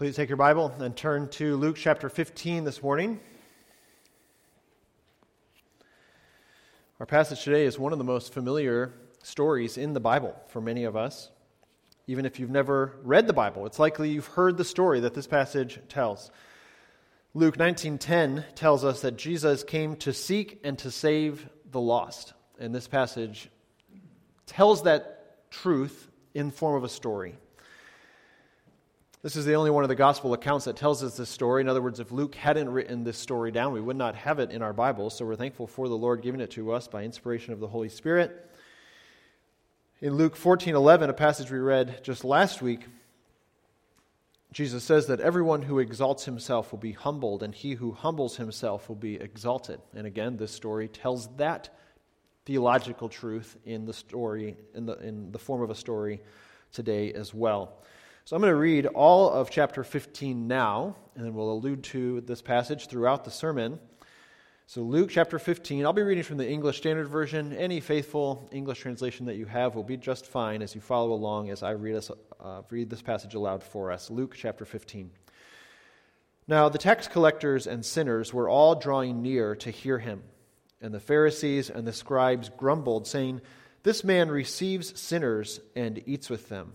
Please take your Bible and turn to Luke chapter 15 this morning. Our passage today is one of the most familiar stories in the Bible for many of us. Even if you've never read the Bible, it's likely you've heard the story that this passage tells. Luke 19:10 tells us that Jesus came to seek and to save the lost. And this passage tells that truth in form of a story. This is the only one of the gospel accounts that tells us this story. In other words, if Luke hadn't written this story down, we would not have it in our Bible. So we're thankful for the Lord giving it to us by inspiration of the Holy Spirit. In Luke 14:11, a passage we read just last week, Jesus says that everyone who exalts himself will be humbled, and he who humbles himself will be exalted. And again, this story tells that theological truth in the story, in the, in the form of a story today as well. So I'm going to read all of chapter 15 now, and then we'll allude to this passage throughout the sermon. So, Luke chapter 15, I'll be reading from the English Standard Version. Any faithful English translation that you have will be just fine as you follow along as I read, us, uh, read this passage aloud for us. Luke chapter 15. Now, the tax collectors and sinners were all drawing near to hear him. And the Pharisees and the scribes grumbled, saying, This man receives sinners and eats with them.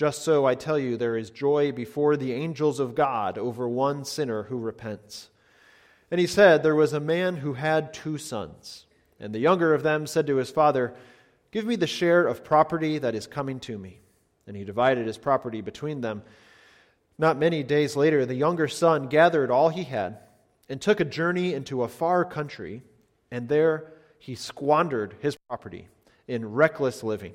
Just so, I tell you, there is joy before the angels of God over one sinner who repents. And he said, There was a man who had two sons. And the younger of them said to his father, Give me the share of property that is coming to me. And he divided his property between them. Not many days later, the younger son gathered all he had and took a journey into a far country, and there he squandered his property in reckless living.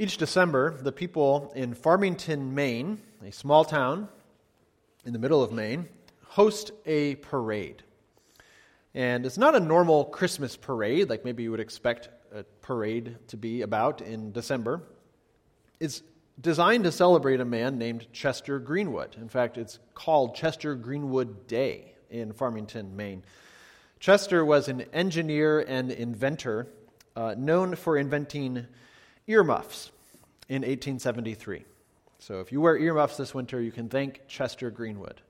Each December, the people in Farmington, Maine, a small town in the middle of Maine, host a parade. And it's not a normal Christmas parade, like maybe you would expect a parade to be about in December. It's designed to celebrate a man named Chester Greenwood. In fact, it's called Chester Greenwood Day in Farmington, Maine. Chester was an engineer and inventor uh, known for inventing earmuffs in 1873. So if you wear earmuffs this winter, you can thank Chester Greenwood.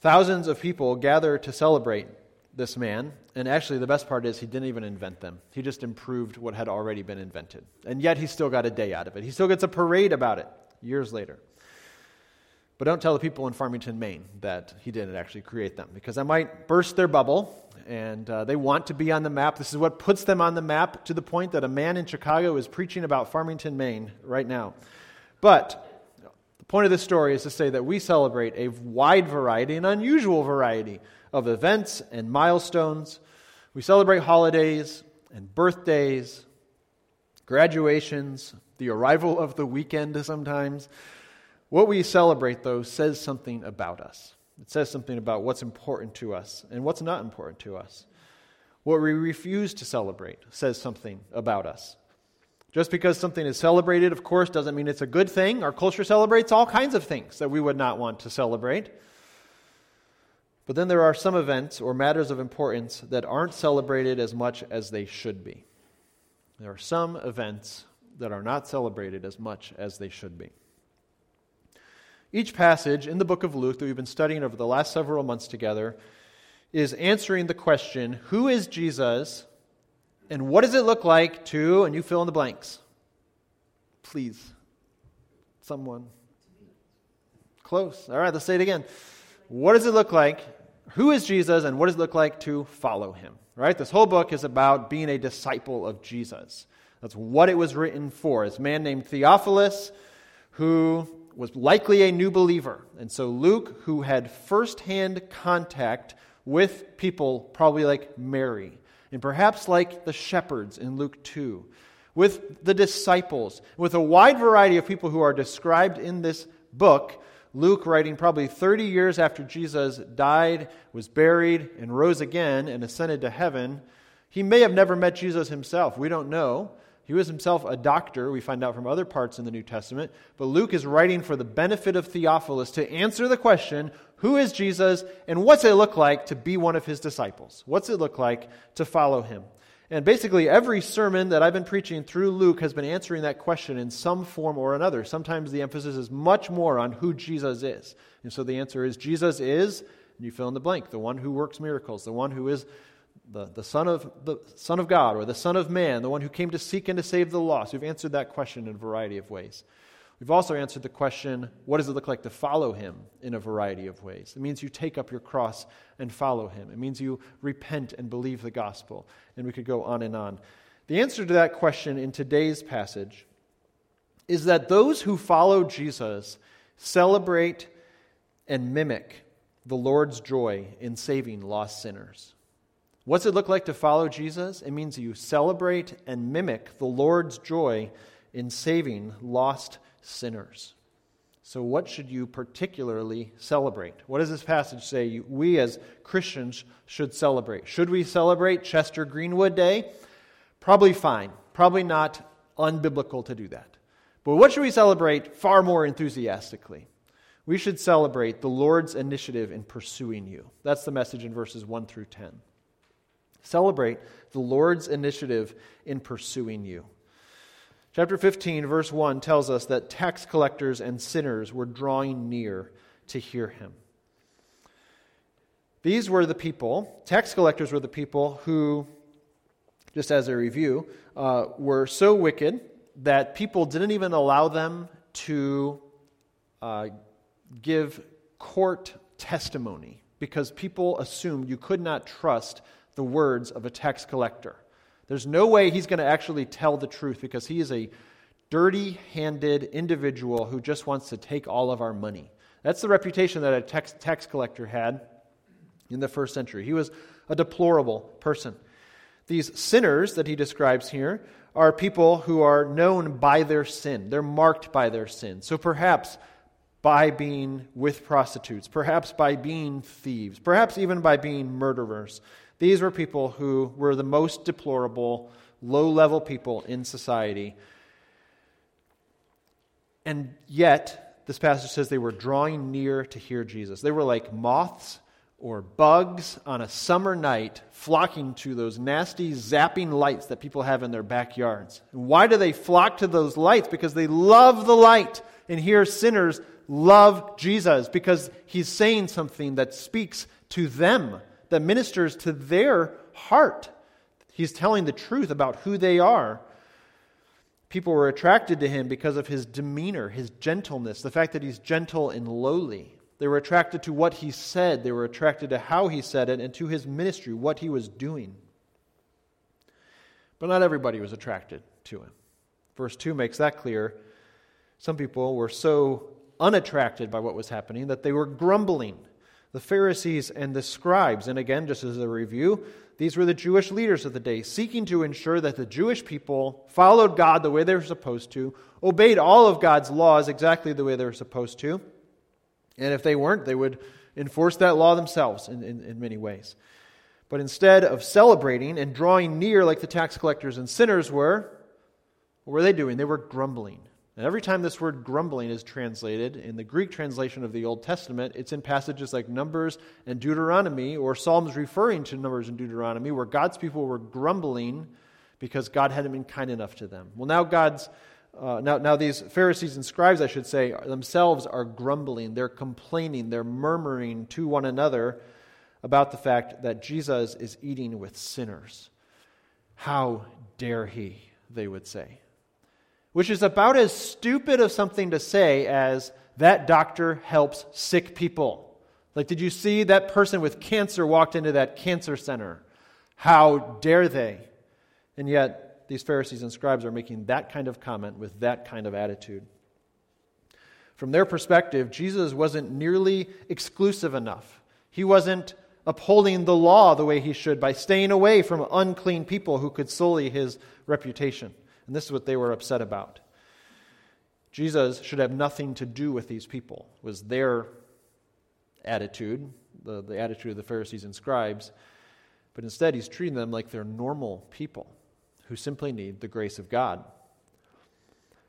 Thousands of people gather to celebrate this man, and actually the best part is he didn't even invent them. He just improved what had already been invented. And yet he still got a day out of it. He still gets a parade about it years later. But don't tell the people in Farmington, Maine that he didn't actually create them, because I might burst their bubble, and uh, they want to be on the map. This is what puts them on the map to the point that a man in Chicago is preaching about Farmington, Maine right now. But the point of this story is to say that we celebrate a wide variety, an unusual variety of events and milestones. We celebrate holidays and birthdays, graduations, the arrival of the weekend sometimes. What we celebrate, though, says something about us. It says something about what's important to us and what's not important to us. What we refuse to celebrate says something about us. Just because something is celebrated, of course, doesn't mean it's a good thing. Our culture celebrates all kinds of things that we would not want to celebrate. But then there are some events or matters of importance that aren't celebrated as much as they should be. There are some events that are not celebrated as much as they should be. Each passage in the book of Luke that we've been studying over the last several months together is answering the question who is Jesus and what does it look like to, and you fill in the blanks. Please, someone. Close. All right, let's say it again. What does it look like? Who is Jesus, and what does it look like to follow him? Right? This whole book is about being a disciple of Jesus. That's what it was written for. A man named Theophilus who was likely a new believer. And so Luke, who had firsthand contact with people, probably like Mary, and perhaps like the shepherds in Luke 2, with the disciples, with a wide variety of people who are described in this book, Luke, writing probably 30 years after Jesus died, was buried, and rose again and ascended to heaven, he may have never met Jesus himself. We don't know. He was himself a doctor, we find out from other parts in the New Testament. But Luke is writing for the benefit of Theophilus to answer the question who is Jesus and what's it look like to be one of his disciples? What's it look like to follow him? And basically, every sermon that I've been preaching through Luke has been answering that question in some form or another. Sometimes the emphasis is much more on who Jesus is. And so the answer is Jesus is, and you fill in the blank, the one who works miracles, the one who is the, the, son of, the Son of God or the Son of Man, the one who came to seek and to save the lost. We've answered that question in a variety of ways. We've also answered the question, what does it look like to follow him in a variety of ways? It means you take up your cross and follow him. It means you repent and believe the gospel. And we could go on and on. The answer to that question in today's passage is that those who follow Jesus celebrate and mimic the Lord's joy in saving lost sinners. What's it look like to follow Jesus? It means you celebrate and mimic the Lord's joy in saving lost sinners. So, what should you particularly celebrate? What does this passage say we as Christians should celebrate? Should we celebrate Chester Greenwood Day? Probably fine. Probably not unbiblical to do that. But what should we celebrate far more enthusiastically? We should celebrate the Lord's initiative in pursuing you. That's the message in verses 1 through 10. Celebrate the Lord's initiative in pursuing you. Chapter 15, verse 1 tells us that tax collectors and sinners were drawing near to hear him. These were the people, tax collectors were the people who, just as a review, uh, were so wicked that people didn't even allow them to uh, give court testimony because people assumed you could not trust the words of a tax collector. There's no way he's going to actually tell the truth because he is a dirty handed individual who just wants to take all of our money. That's the reputation that a tax, tax collector had in the first century. He was a deplorable person. These sinners that he describes here are people who are known by their sin. They're marked by their sin. So perhaps by being with prostitutes, perhaps by being thieves, perhaps even by being murderers. These were people who were the most deplorable, low level people in society. And yet, this passage says they were drawing near to hear Jesus. They were like moths or bugs on a summer night flocking to those nasty zapping lights that people have in their backyards. And why do they flock to those lights? Because they love the light. And here, sinners love Jesus because he's saying something that speaks to them, that ministers to their heart. He's telling the truth about who they are. People were attracted to him because of his demeanor, his gentleness, the fact that he's gentle and lowly. They were attracted to what he said, they were attracted to how he said it, and to his ministry, what he was doing. But not everybody was attracted to him. Verse 2 makes that clear. Some people were so unattracted by what was happening that they were grumbling. The Pharisees and the scribes, and again, just as a review, these were the Jewish leaders of the day, seeking to ensure that the Jewish people followed God the way they were supposed to, obeyed all of God's laws exactly the way they were supposed to, and if they weren't, they would enforce that law themselves in, in, in many ways. But instead of celebrating and drawing near like the tax collectors and sinners were, what were they doing? They were grumbling. And every time this word grumbling is translated in the Greek translation of the Old Testament, it's in passages like Numbers and Deuteronomy, or Psalms referring to Numbers and Deuteronomy, where God's people were grumbling because God hadn't been kind enough to them. Well, now God's uh, now, now, these Pharisees and scribes, I should say, themselves are grumbling. They're complaining. They're murmuring to one another about the fact that Jesus is eating with sinners. How dare he, they would say. Which is about as stupid of something to say as that doctor helps sick people. Like, did you see that person with cancer walked into that cancer center? How dare they? And yet, these Pharisees and scribes are making that kind of comment with that kind of attitude. From their perspective, Jesus wasn't nearly exclusive enough. He wasn't upholding the law the way he should by staying away from unclean people who could sully his reputation. And this is what they were upset about. Jesus should have nothing to do with these people, was their attitude, the, the attitude of the Pharisees and scribes. But instead, he's treating them like they're normal people who simply need the grace of God.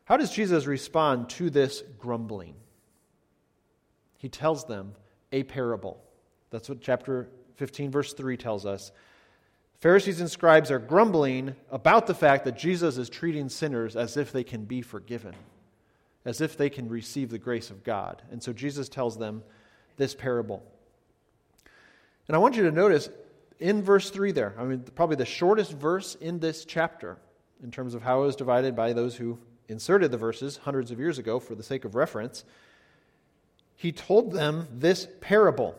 How does Jesus respond to this grumbling? He tells them a parable. That's what chapter 15, verse 3 tells us. Pharisees and scribes are grumbling about the fact that Jesus is treating sinners as if they can be forgiven, as if they can receive the grace of God. And so Jesus tells them this parable. And I want you to notice in verse 3 there. I mean, probably the shortest verse in this chapter in terms of how it was divided by those who inserted the verses hundreds of years ago for the sake of reference. He told them this parable.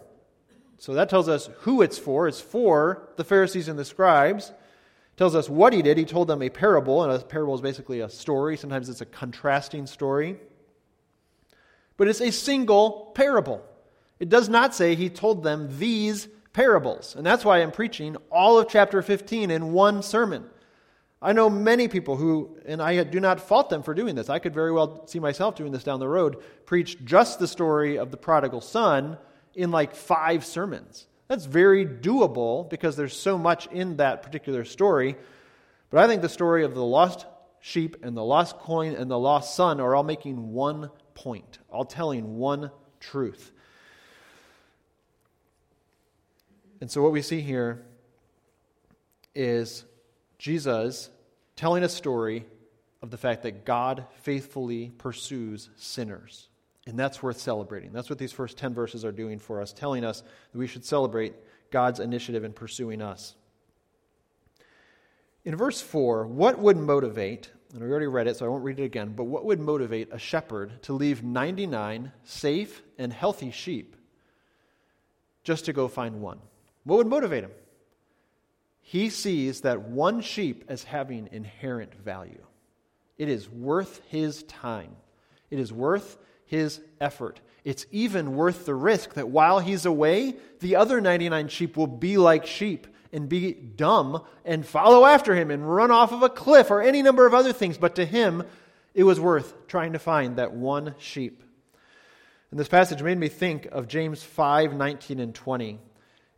So that tells us who it's for. It's for the Pharisees and the scribes. It tells us what he did. He told them a parable, and a parable is basically a story. Sometimes it's a contrasting story. But it's a single parable. It does not say he told them these parables. And that's why I'm preaching all of chapter 15 in one sermon. I know many people who, and I do not fault them for doing this. I could very well see myself doing this down the road, preach just the story of the prodigal son in like five sermons. That's very doable because there's so much in that particular story. But I think the story of the lost sheep and the lost coin and the lost son are all making one point, all telling one truth. And so, what we see here is Jesus telling a story of the fact that God faithfully pursues sinners. And that's worth celebrating. That's what these first 10 verses are doing for us, telling us that we should celebrate God's initiative in pursuing us. In verse 4, what would motivate, and we already read it, so I won't read it again, but what would motivate a shepherd to leave 99 safe and healthy sheep just to go find one? What would motivate him? He sees that one sheep as having inherent value. It is worth his time. It is worth his effort. It's even worth the risk that while he's away, the other 99 sheep will be like sheep and be dumb and follow after him and run off of a cliff or any number of other things. But to him, it was worth trying to find that one sheep. And this passage made me think of James 5 19 and 20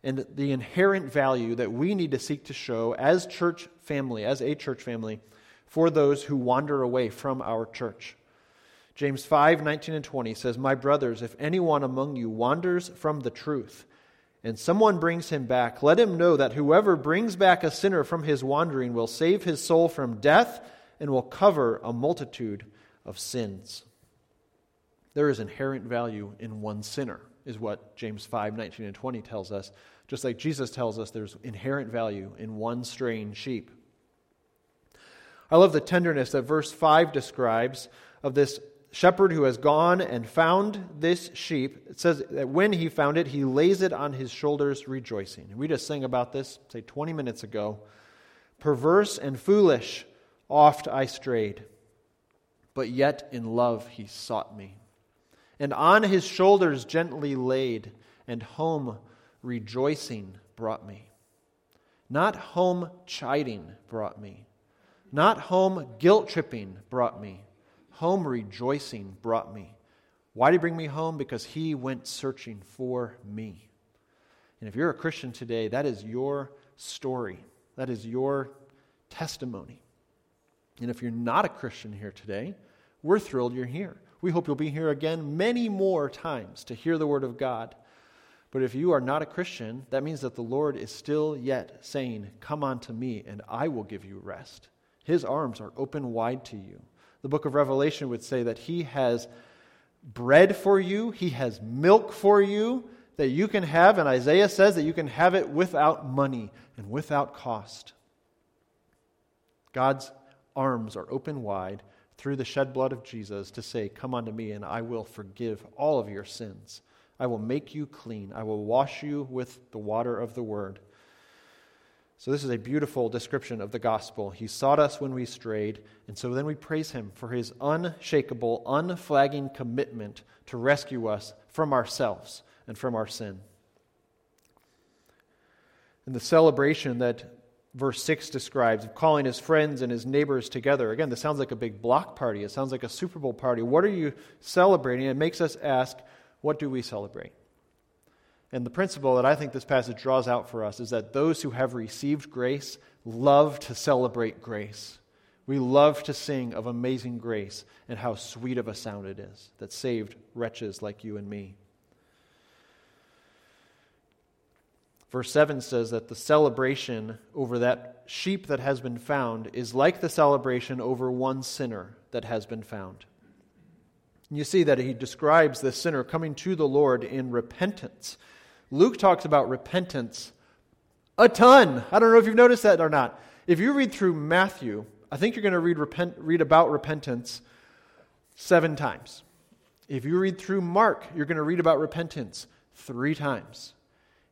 and the inherent value that we need to seek to show as church family, as a church family, for those who wander away from our church. James 5 19 and 20 says, My brothers, if anyone among you wanders from the truth, and someone brings him back, let him know that whoever brings back a sinner from his wandering will save his soul from death and will cover a multitude of sins. There is inherent value in one sinner, is what James 5 19 and 20 tells us. Just like Jesus tells us there's inherent value in one straying sheep. I love the tenderness that verse 5 describes of this shepherd who has gone and found this sheep. It says that when he found it, he lays it on his shoulders, rejoicing. We just sang about this, say, 20 minutes ago. Perverse and foolish, oft I strayed, but yet in love he sought me. And on his shoulders gently laid, and home rejoicing brought me. Not home chiding brought me. Not home guilt tripping brought me. Home rejoicing brought me. Why did he bring me home? Because he went searching for me. And if you're a Christian today, that is your story. That is your testimony. And if you're not a Christian here today, we're thrilled you're here. We hope you'll be here again many more times to hear the Word of God. But if you are not a Christian, that means that the Lord is still yet saying, Come unto me, and I will give you rest. His arms are open wide to you. The book of Revelation would say that He has bread for you, He has milk for you that you can have, and Isaiah says that you can have it without money and without cost. God's arms are open wide through the shed blood of Jesus to say, Come unto me, and I will forgive all of your sins. I will make you clean. I will wash you with the water of the word. So, this is a beautiful description of the gospel. He sought us when we strayed, and so then we praise him for his unshakable, unflagging commitment to rescue us from ourselves and from our sin. And the celebration that verse 6 describes of calling his friends and his neighbors together. Again, this sounds like a big block party. It sounds like a Super Bowl party. What are you celebrating? It makes us ask, what do we celebrate? And the principle that I think this passage draws out for us is that those who have received grace love to celebrate grace. We love to sing of amazing grace and how sweet of a sound it is that saved wretches like you and me. Verse 7 says that the celebration over that sheep that has been found is like the celebration over one sinner that has been found. You see that he describes the sinner coming to the Lord in repentance. Luke talks about repentance a ton. I don't know if you've noticed that or not. If you read through Matthew, I think you're going to read, repent, read about repentance seven times. If you read through Mark, you're going to read about repentance three times.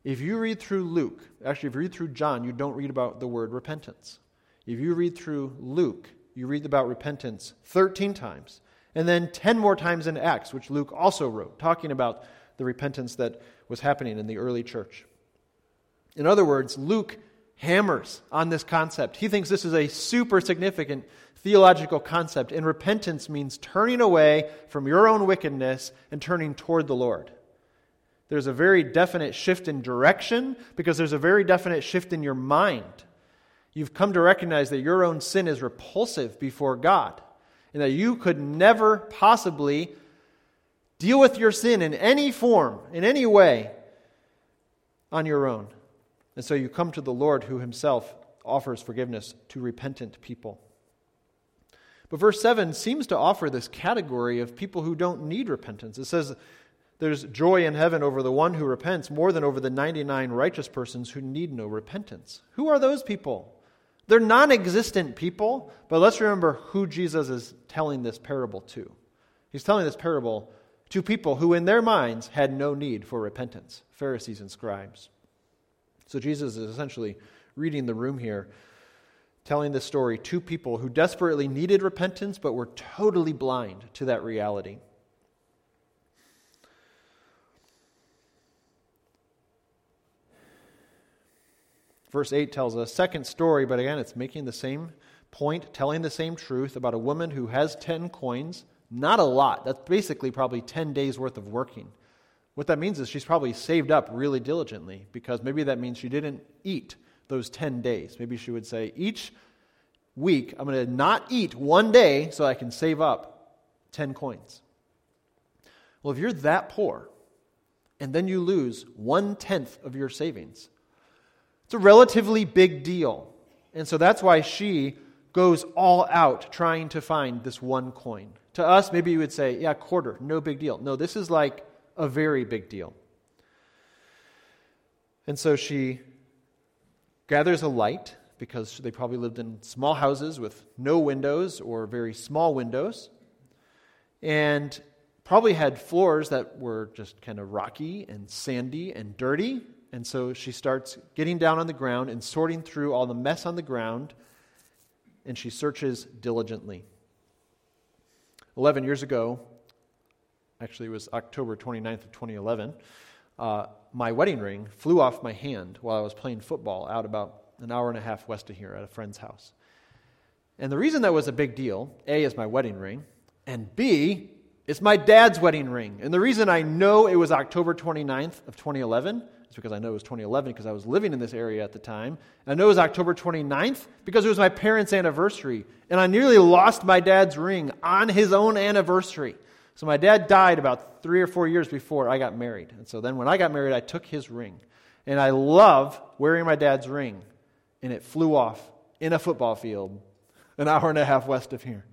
If you read through Luke, actually, if you read through John, you don't read about the word repentance. If you read through Luke, you read about repentance 13 times and then 10 more times in Acts, which Luke also wrote, talking about the repentance that was happening in the early church. In other words, Luke hammers on this concept. He thinks this is a super significant theological concept, and repentance means turning away from your own wickedness and turning toward the Lord. There's a very definite shift in direction because there's a very definite shift in your mind. You've come to recognize that your own sin is repulsive before God and that you could never possibly deal with your sin in any form, in any way, on your own. And so you come to the Lord who himself offers forgiveness to repentant people. But verse 7 seems to offer this category of people who don't need repentance. It says, There's joy in heaven over the one who repents more than over the 99 righteous persons who need no repentance. Who are those people? They're non existent people, but let's remember who Jesus is telling this parable to. He's telling this parable to people who, in their minds, had no need for repentance Pharisees and scribes. So Jesus is essentially reading the room here. telling this story to people who desperately needed repentance but were totally blind to that reality. Verse 8 tells a second story, but again, it's making the same point, telling the same truth about a woman who has 10 coins. Not a lot. That's basically probably 10 days worth of working. What that means is she's probably saved up really diligently because maybe that means she didn't eat those 10 days. Maybe she would say, each week, I'm going to not eat one day so I can save up 10 coins. Well, if you're that poor and then you lose one tenth of your savings, it's a relatively big deal. And so that's why she goes all out trying to find this one coin. To us, maybe you would say, yeah, quarter, no big deal. No, this is like a very big deal. And so she gathers a light because they probably lived in small houses with no windows or very small windows, and probably had floors that were just kind of rocky and sandy and dirty. And so she starts getting down on the ground and sorting through all the mess on the ground, and she searches diligently. Eleven years ago, actually, it was October 29th of 2011, uh, my wedding ring flew off my hand while I was playing football out about an hour and a half west of here at a friend's house. And the reason that was a big deal, A, is my wedding ring, and B, it's my dad's wedding ring. And the reason I know it was October 29th of 2011 is because I know it was 2011 because I was living in this area at the time. And I know it was October 29th because it was my parents' anniversary. And I nearly lost my dad's ring on his own anniversary. So my dad died about three or four years before I got married. And so then when I got married, I took his ring. And I love wearing my dad's ring and it flew off in a football field an hour and a half west of here.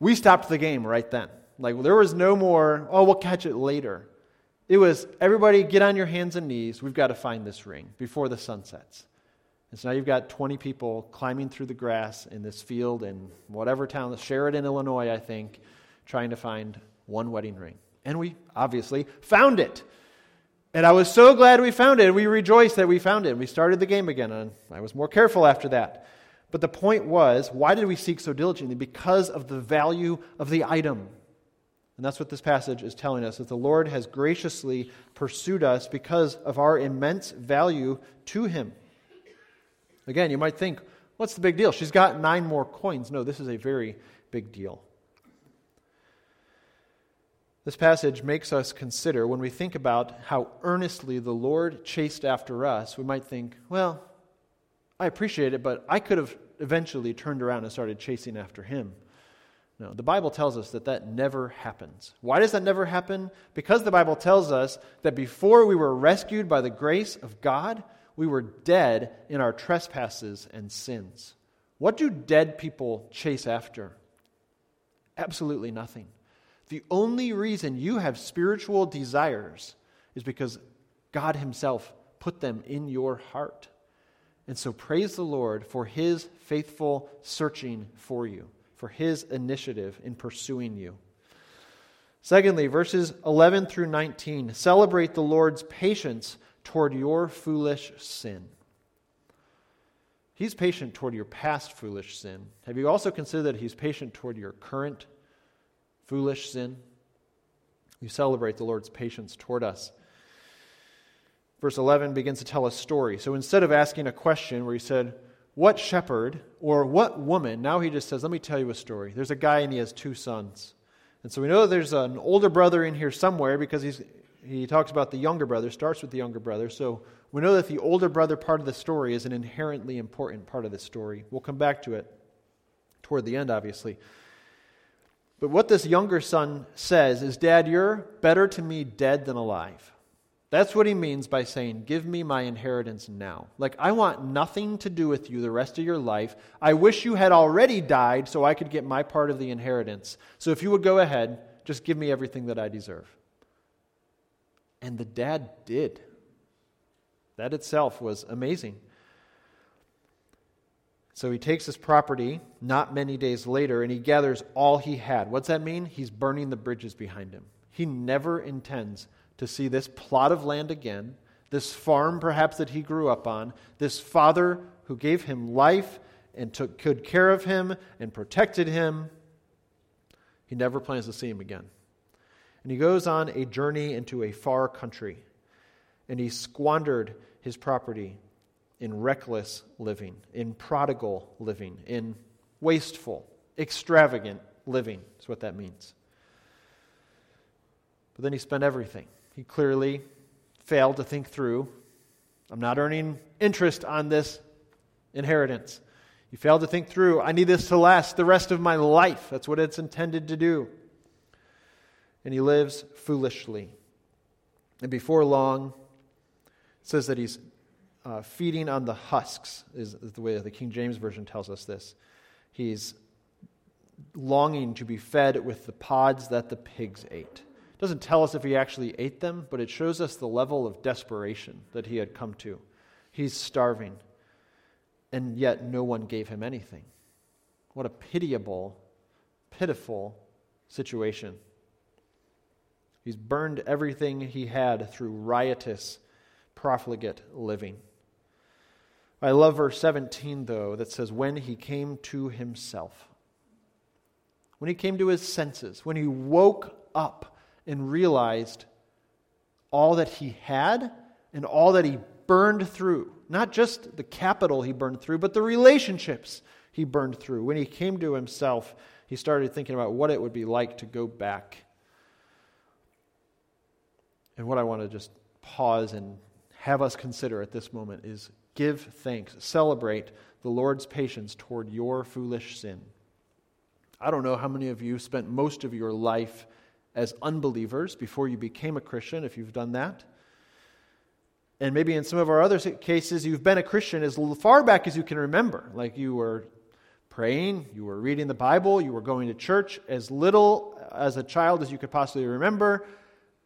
We stopped the game right then. Like, there was no more, oh, we'll catch it later. It was, everybody get on your hands and knees. We've got to find this ring before the sun sets. And so now you've got 20 people climbing through the grass in this field in whatever town, Sheridan, Illinois, I think, trying to find one wedding ring. And we obviously found it. And I was so glad we found it. We rejoiced that we found it. And We started the game again, and I was more careful after that. But the point was, why did we seek so diligently? Because of the value of the item. And that's what this passage is telling us that the Lord has graciously pursued us because of our immense value to Him. Again, you might think, what's the big deal? She's got nine more coins. No, this is a very big deal. This passage makes us consider when we think about how earnestly the Lord chased after us, we might think, well, I appreciate it, but I could have eventually turned around and started chasing after him. No, the Bible tells us that that never happens. Why does that never happen? Because the Bible tells us that before we were rescued by the grace of God, we were dead in our trespasses and sins. What do dead people chase after? Absolutely nothing. The only reason you have spiritual desires is because God Himself put them in your heart. And so praise the Lord for His faithful searching for you, for His initiative in pursuing you. Secondly, verses 11 through 19 celebrate the Lord's patience toward your foolish sin. He's patient toward your past foolish sin. Have you also considered that He's patient toward your current foolish sin. We celebrate the Lord's patience toward us. Verse 11 begins to tell a story. So instead of asking a question where he said, What shepherd or what woman, now he just says, Let me tell you a story. There's a guy and he has two sons. And so we know there's an older brother in here somewhere because he's, he talks about the younger brother, starts with the younger brother. So we know that the older brother part of the story is an inherently important part of the story. We'll come back to it toward the end, obviously. But what this younger son says is, Dad, you're better to me dead than alive. That's what he means by saying, Give me my inheritance now. Like, I want nothing to do with you the rest of your life. I wish you had already died so I could get my part of the inheritance. So if you would go ahead, just give me everything that I deserve. And the dad did. That itself was amazing. So he takes his property not many days later and he gathers all he had. What's that mean? He's burning the bridges behind him. He never intends to see this plot of land again, this farm perhaps that he grew up on, this father who gave him life, and took good care of him and protected him. He never plans to see him again. And he goes on a journey into a far country, and he squandered his property in reckless living, in prodigal living, in wasteful, extravagant living, is what that means. But then he spent everything. He clearly failed to think through I'm not earning interest on this inheritance. He failed to think through I need this to last the rest of my life. That's what it's intended to do. And he lives foolishly. And before long, it says that he's uh, feeding on the husks, is, the way the King James Version tells us this. He's longing to be fed with the pods that the pigs ate. It doesn't tell us if he actually ate them, but it shows us the level of desperation that he had come to. He's starving, and yet no one gave him anything. What a pitiable, pitiful situation. He's burned everything he had through riotous, profligate living. I love verse 17, though, that says, When he came to himself, when he came to his senses, when he woke up and realized all that he had and all that he burned through, not just the capital he burned through, but the relationships he burned through. When he came to himself, he started thinking about what it would be like to go back. And what I want to just pause and have us consider at this moment is give thanks, celebrate the Lord's patience toward your foolish sin. I don't know how many of you spent most of your life as unbelievers before you became a Christian, if you've done that. And maybe in some of our other cases, you've been a Christian as far back as you can remember. Like you were praying, you were reading the Bible, you were going to church as little as a child as you could possibly remember,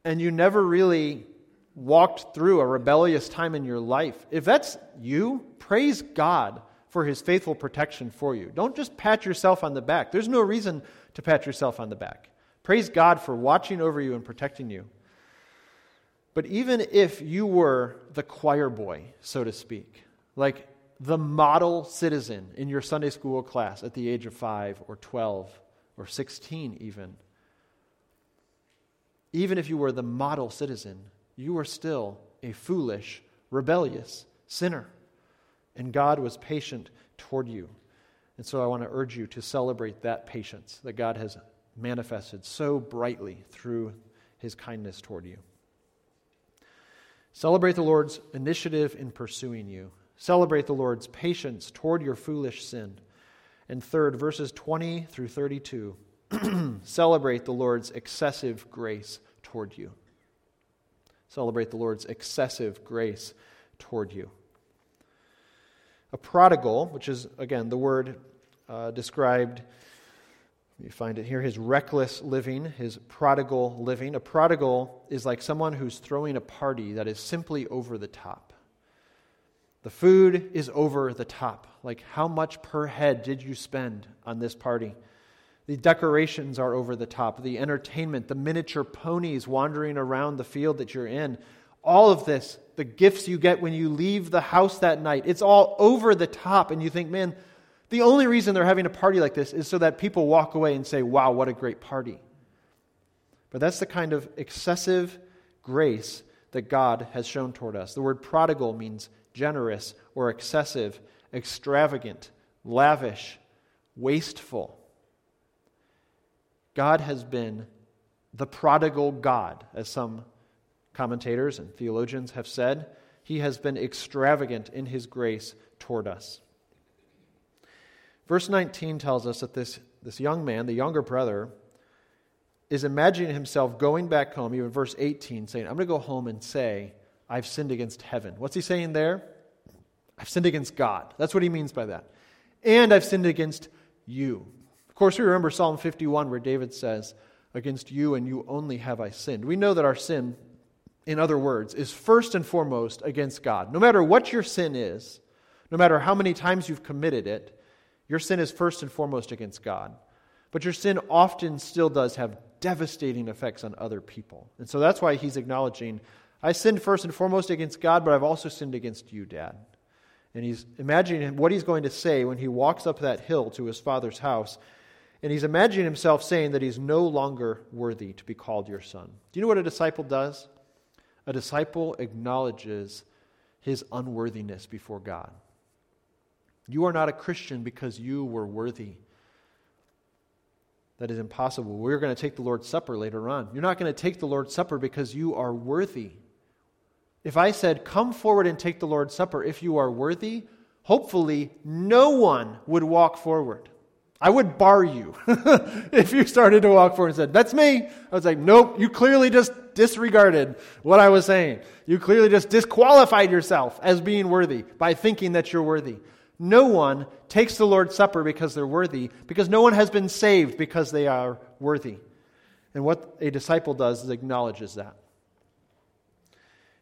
and you never really walked through a rebellious time in your life, if that's you, praise God for his faithful protection for you. Don't just pat yourself on the back. There's no reason to pat yourself on the back. Praise God for watching over you and protecting you. But even if you were the choir boy, so to speak, like the model citizen in your Sunday school class at the age of 5 or 12 or 16, even, even if you were the model citizen, you were still a foolish, rebellious sinner. And God was patient toward you. And so I want to urge you to celebrate that patience that God has manifested so brightly through his kindness toward you. Celebrate the Lord's initiative in pursuing you. Celebrate the Lord's patience toward your foolish sin. And third, verses 20 through 32, celebrate the Lord's excessive grace toward you celebrate the Lord's excessive grace toward you. A prodigal, which is, again, the word uh, described, you find it here, his reckless living, his prodigal living. A prodigal is like someone who's throwing a party that is simply over the top. The food is over the top. Like, how much per head did you spend on this party? The decorations are over the top, the entertainment, the miniature ponies wandering around the field that you're in. All of this, the gifts you get when you leave the house that night, it's all over the top. And you think, man, the only reason they're having a party like this is so that people walk away and say, wow, what a great party. But that's the kind of excessive grace that God has shown toward us. The word prodigal means generous or excessive, extravagant, lavish, wasteful. God has been the prodigal God, as some commentators and theologians have said. He has been extravagant in his grace toward us. Verse 19 tells us that this, this young man, the younger brother, is imagining himself going back home, even verse 18, saying, I'm going to go home and say, I've sinned against heaven. What's he saying there? I've sinned against God. That's what he means by that. And I've sinned against you Of course, we remember Psalm 51 where David says, Against you and you only have I sinned. We know that our sin, in other words, is first and foremost against God. No matter what your sin is, no matter how many times you've committed it, your sin is first and foremost against God. But your sin often still does have devastating effects on other people. And so that's why he's acknowledging, I sinned first and foremost against God, but I've also sinned against you, Dad. And he's imagining what he's going to say when he walks up that hill to his father's house. And he's imagining himself saying that he's no longer worthy to be called your son. Do you know what a disciple does? A disciple acknowledges his unworthiness before God. You are not a Christian because you were worthy. That is impossible. We're going to take the Lord's Supper later on. You're not going to take the Lord's Supper because you are worthy. If I said, Come forward and take the Lord's Supper if you are worthy, hopefully no one would walk forward. I would bar you if you started to walk forward and said, That's me. I was like, Nope, you clearly just disregarded what I was saying. You clearly just disqualified yourself as being worthy by thinking that you're worthy. No one takes the Lord's Supper because they're worthy, because no one has been saved because they are worthy. And what a disciple does is acknowledges that.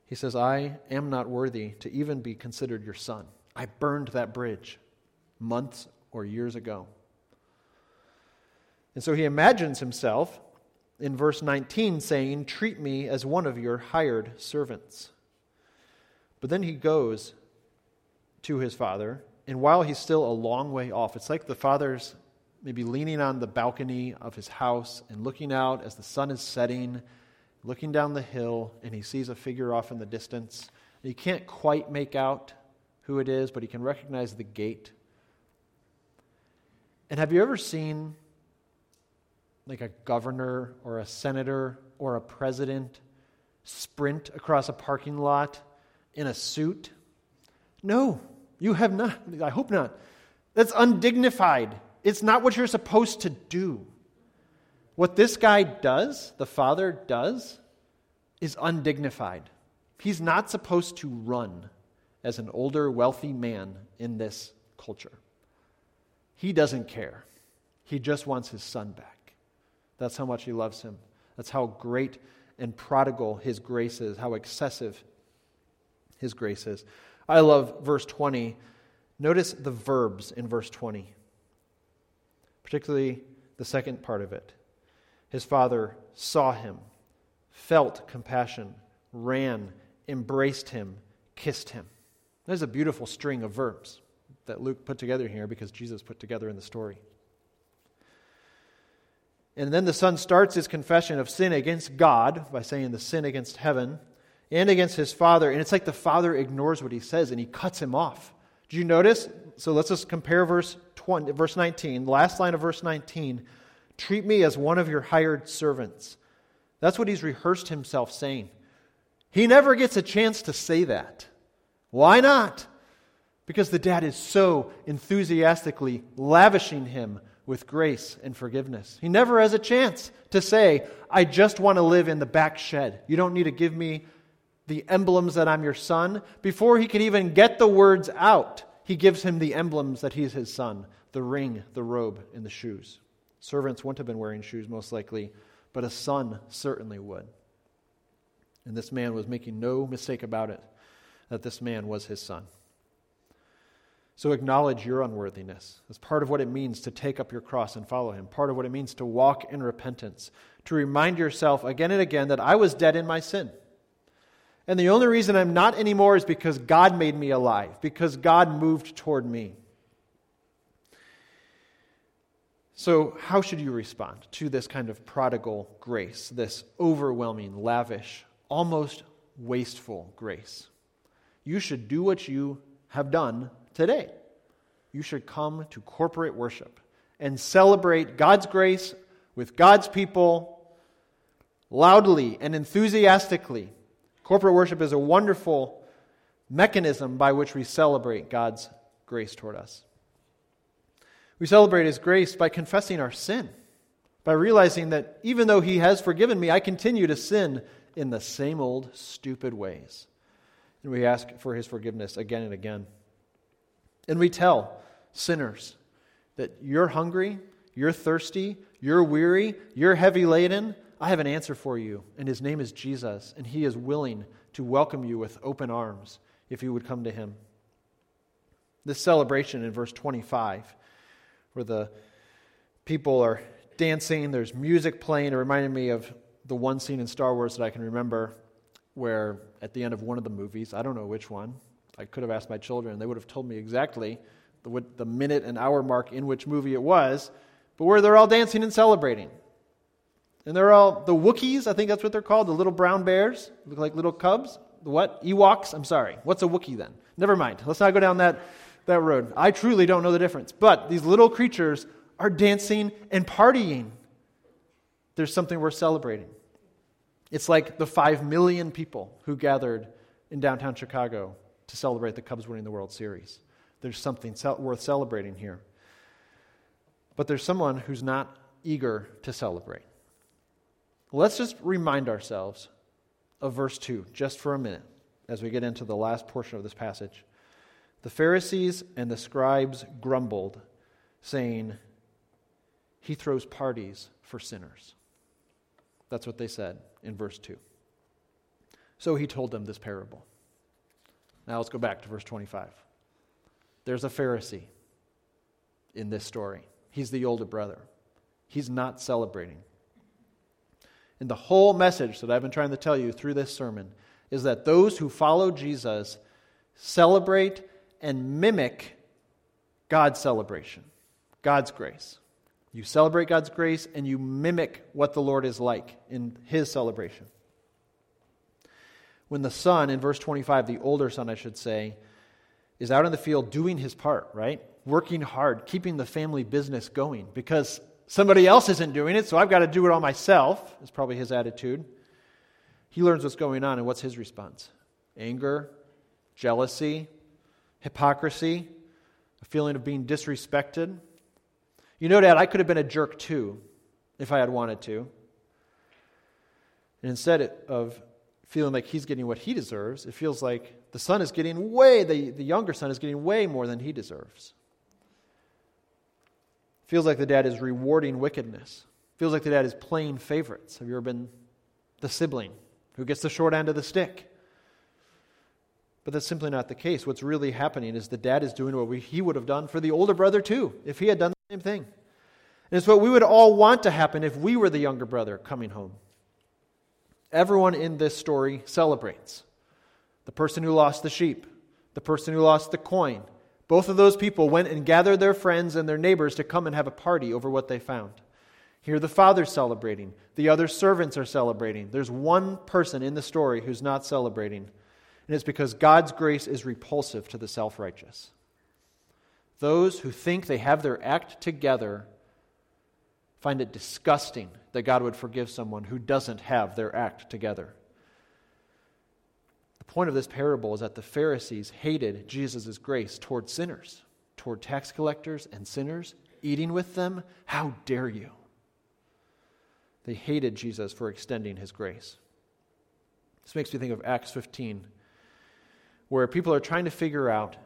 He says, I am not worthy to even be considered your son. I burned that bridge months or years ago. And so he imagines himself in verse 19 saying, Treat me as one of your hired servants. But then he goes to his father, and while he's still a long way off, it's like the father's maybe leaning on the balcony of his house and looking out as the sun is setting, looking down the hill, and he sees a figure off in the distance. He can't quite make out who it is, but he can recognize the gait. And have you ever seen like a governor or a senator or a president sprint across a parking lot in a suit? No, you have not. I hope not. That's undignified. It's not what you're supposed to do. What this guy does, the father does, is undignified. He's not supposed to run as an older, wealthy man in this culture. He doesn't care. He just wants his son back. That's how much he loves him. That's how great and prodigal his grace is, how excessive his grace is. I love verse 20. Notice the verbs in verse 20, particularly the second part of it. His father saw him, felt compassion, ran, embraced him, kissed him. There's a beautiful string of verbs that Luke put together here because Jesus put together in the story. And then the son starts his confession of sin against God by saying the sin against heaven and against his father. And it's like the father ignores what he says and he cuts him off. Do you notice? So let's just compare verse 20, verse 19, the last line of verse 19. Treat me as one of your hired servants. That's what he's rehearsed himself saying. He never gets a chance to say that. Why not? Because the dad is so enthusiastically lavishing him with grace and forgiveness. He never has a chance to say, I just want to live in the back shed. You don't need to give me the emblems that I'm your son. Before he can even get the words out, he gives him the emblems that he's his son the ring, the robe, and the shoes. Servants wouldn't have been wearing shoes, most likely, but a son certainly would. And this man was making no mistake about it that this man was his son. So acknowledge your unworthiness as part of what it means to take up your cross and follow him, part of what it means to walk in repentance, to remind yourself again and again that I was dead in my sin. And the only reason I'm not anymore is because God made me alive, because God moved toward me. So, how should you respond to this kind of prodigal grace, this overwhelming, lavish, almost wasteful grace? You should do what you have done today. You should come to corporate worship and celebrate God's grace with God's people loudly and enthusiastically. Corporate worship is a wonderful mechanism by which we celebrate God's grace toward us. We celebrate His grace by confessing our sin, by realizing that even though He has forgiven me, I continue to sin in the same old stupid ways. And we ask for His forgiveness again and again. And we tell sinners that you're hungry, you're thirsty, you're weary, you're heavy laden. I have an answer for you, and his name is Jesus, and he is willing to welcome you with open arms if you would come to him. This celebration in verse 25, where the people are dancing, there's music playing, it reminded me of the one scene in Star Wars that I can remember where at the end of one of the movies, I don't know which one, I could have asked my children, they would have told me exactly the, the minute and hour mark in which movie it was, but where they're all dancing and celebrating. And they're all the Wookiees, I think that's what they're called, the little brown bears, look like little cubs. The what? Ewoks? I'm sorry. What's a Wookiee then? Never mind. Let's not go down that, that road. I truly don't know the difference. But these little creatures are dancing and partying. There's something worth celebrating. It's like the five million people who gathered in downtown Chicago to celebrate the Cubs winning the World Series. There's something worth celebrating here. But there's someone who's not eager to celebrate. Let's just remind ourselves of verse 2 just for a minute as we get into the last portion of this passage. The Pharisees and the scribes grumbled, saying, He throws parties for sinners. That's what they said in verse 2. So he told them this parable. Now let's go back to verse 25. There's a Pharisee in this story. He's the older brother. He's not celebrating. And the whole message that I've been trying to tell you through this sermon is that those who follow Jesus celebrate and mimic God's celebration, God's grace. You celebrate God's grace and you mimic what the Lord is like in his celebration. When the son, in verse 25, the older son, I should say, is out in the field doing his part, right? Working hard, keeping the family business going because somebody else isn't doing it, so I've got to do it all myself, is probably his attitude. He learns what's going on, and what's his response? Anger, jealousy, hypocrisy, a feeling of being disrespected. You know, Dad, I could have been a jerk too if I had wanted to. And instead of feeling like he's getting what he deserves, it feels like the son is getting way, the, the younger son is getting way more than he deserves. Feels like the dad is rewarding wickedness. Feels like the dad is playing favorites. Have you ever been the sibling who gets the short end of the stick? But that's simply not the case. What's really happening is the dad is doing what we, he would have done for the older brother, too, if he had done the same thing. And it's what we would all want to happen if we were the younger brother coming home. Everyone in this story celebrates the person who lost the sheep, the person who lost the coin. Both of those people went and gathered their friends and their neighbors to come and have a party over what they found. Here, the father's celebrating. The other servants are celebrating. There's one person in the story who's not celebrating, and it's because God's grace is repulsive to the self righteous. Those who think they have their act together find it disgusting that God would forgive someone who doesn't have their act together. Point of this parable is that the Pharisees hated Jesus' grace toward sinners, toward tax collectors and sinners, eating with them. How dare you? They hated Jesus for extending his grace. This makes me think of Acts 15, where people are trying to figure out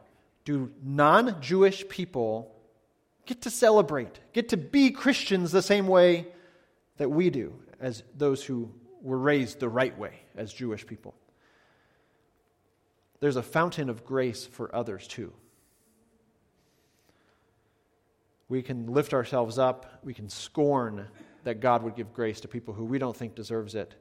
do non Jewish people get to celebrate, get to be Christians the same way that we do as those who were raised the right way as Jewish people. There's a fountain of grace for others too. We can lift ourselves up, we can scorn that God would give grace to people who we don't think deserves it.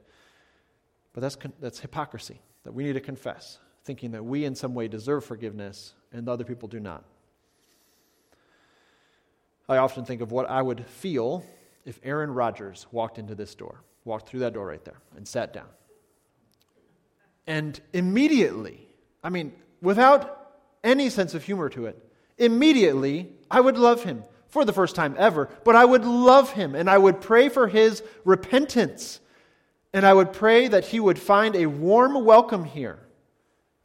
But that's, that's hypocrisy that we need to confess, thinking that we in some way deserve forgiveness and other people do not. I often think of what I would feel if Aaron Rodgers walked into this door, walked through that door right there, and sat down. And immediately, I mean, without any sense of humor to it, immediately I would love him for the first time ever, but I would love him and I would pray for his repentance. And I would pray that he would find a warm welcome here.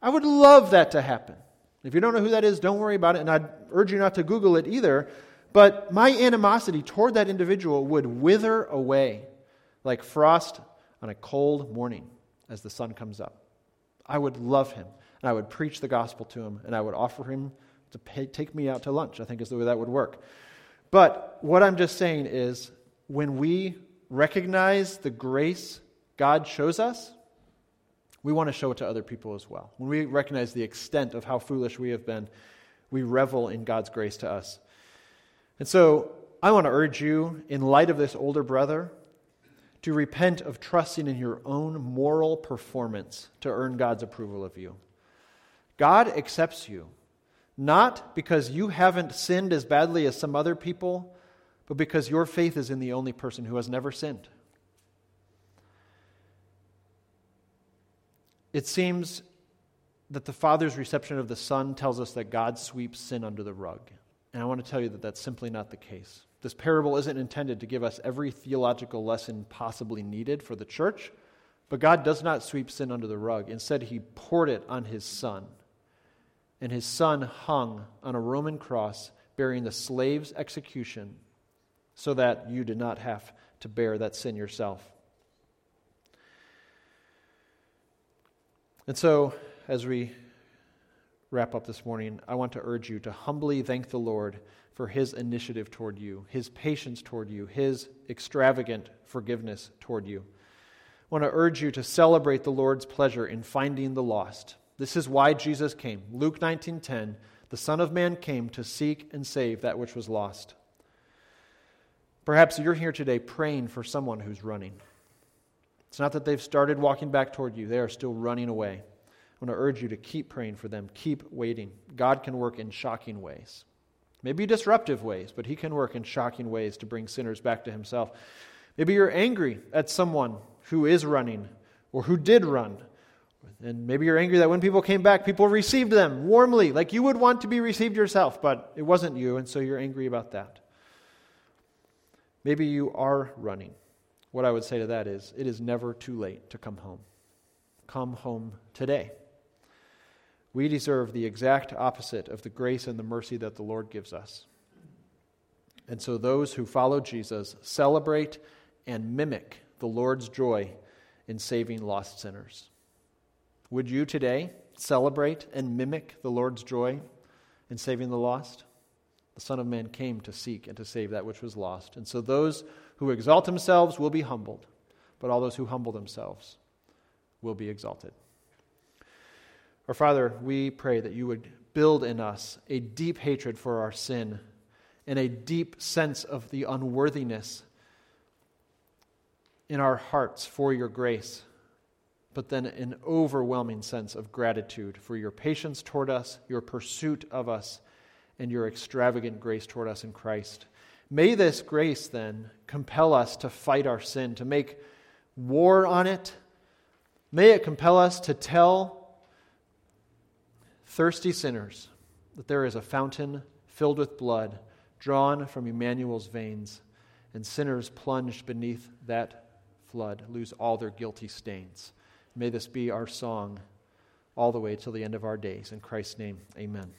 I would love that to happen. If you don't know who that is, don't worry about it, and I'd urge you not to Google it either. But my animosity toward that individual would wither away like frost on a cold morning as the sun comes up. I would love him, and I would preach the gospel to him, and I would offer him to pay, take me out to lunch. I think is the way that would work. But what I'm just saying is when we recognize the grace God shows us, we want to show it to other people as well. When we recognize the extent of how foolish we have been, we revel in God's grace to us. And so I want to urge you, in light of this older brother, to repent of trusting in your own moral performance to earn God's approval of you. God accepts you, not because you haven't sinned as badly as some other people, but because your faith is in the only person who has never sinned. It seems that the Father's reception of the Son tells us that God sweeps sin under the rug. And I want to tell you that that's simply not the case. This parable isn't intended to give us every theological lesson possibly needed for the church, but God does not sweep sin under the rug. Instead, He poured it on His Son. And His Son hung on a Roman cross bearing the slave's execution so that you did not have to bear that sin yourself. And so, as we wrap up this morning, I want to urge you to humbly thank the Lord for his initiative toward you, his patience toward you, his extravagant forgiveness toward you. I want to urge you to celebrate the Lord's pleasure in finding the lost. This is why Jesus came. Luke 19:10, the Son of Man came to seek and save that which was lost. Perhaps you're here today praying for someone who's running. It's not that they've started walking back toward you, they are still running away. I want to urge you to keep praying for them, keep waiting. God can work in shocking ways. Maybe disruptive ways, but He can work in shocking ways to bring sinners back to Himself. Maybe you're angry at someone who is running or who did run. And maybe you're angry that when people came back, people received them warmly, like you would want to be received yourself, but it wasn't you, and so you're angry about that. Maybe you are running. What I would say to that is, it is never too late to come home. Come home today. We deserve the exact opposite of the grace and the mercy that the Lord gives us. And so, those who follow Jesus celebrate and mimic the Lord's joy in saving lost sinners. Would you today celebrate and mimic the Lord's joy in saving the lost? The Son of Man came to seek and to save that which was lost. And so those who exalt themselves will be humbled, but all those who humble themselves will be exalted. Our Father, we pray that you would build in us a deep hatred for our sin and a deep sense of the unworthiness in our hearts for your grace, but then an overwhelming sense of gratitude for your patience toward us, your pursuit of us, and your extravagant grace toward us in Christ. May this grace then compel us to fight our sin, to make war on it. May it compel us to tell thirsty sinners that there is a fountain filled with blood drawn from Emmanuel's veins, and sinners plunged beneath that flood lose all their guilty stains. May this be our song all the way till the end of our days. In Christ's name, amen.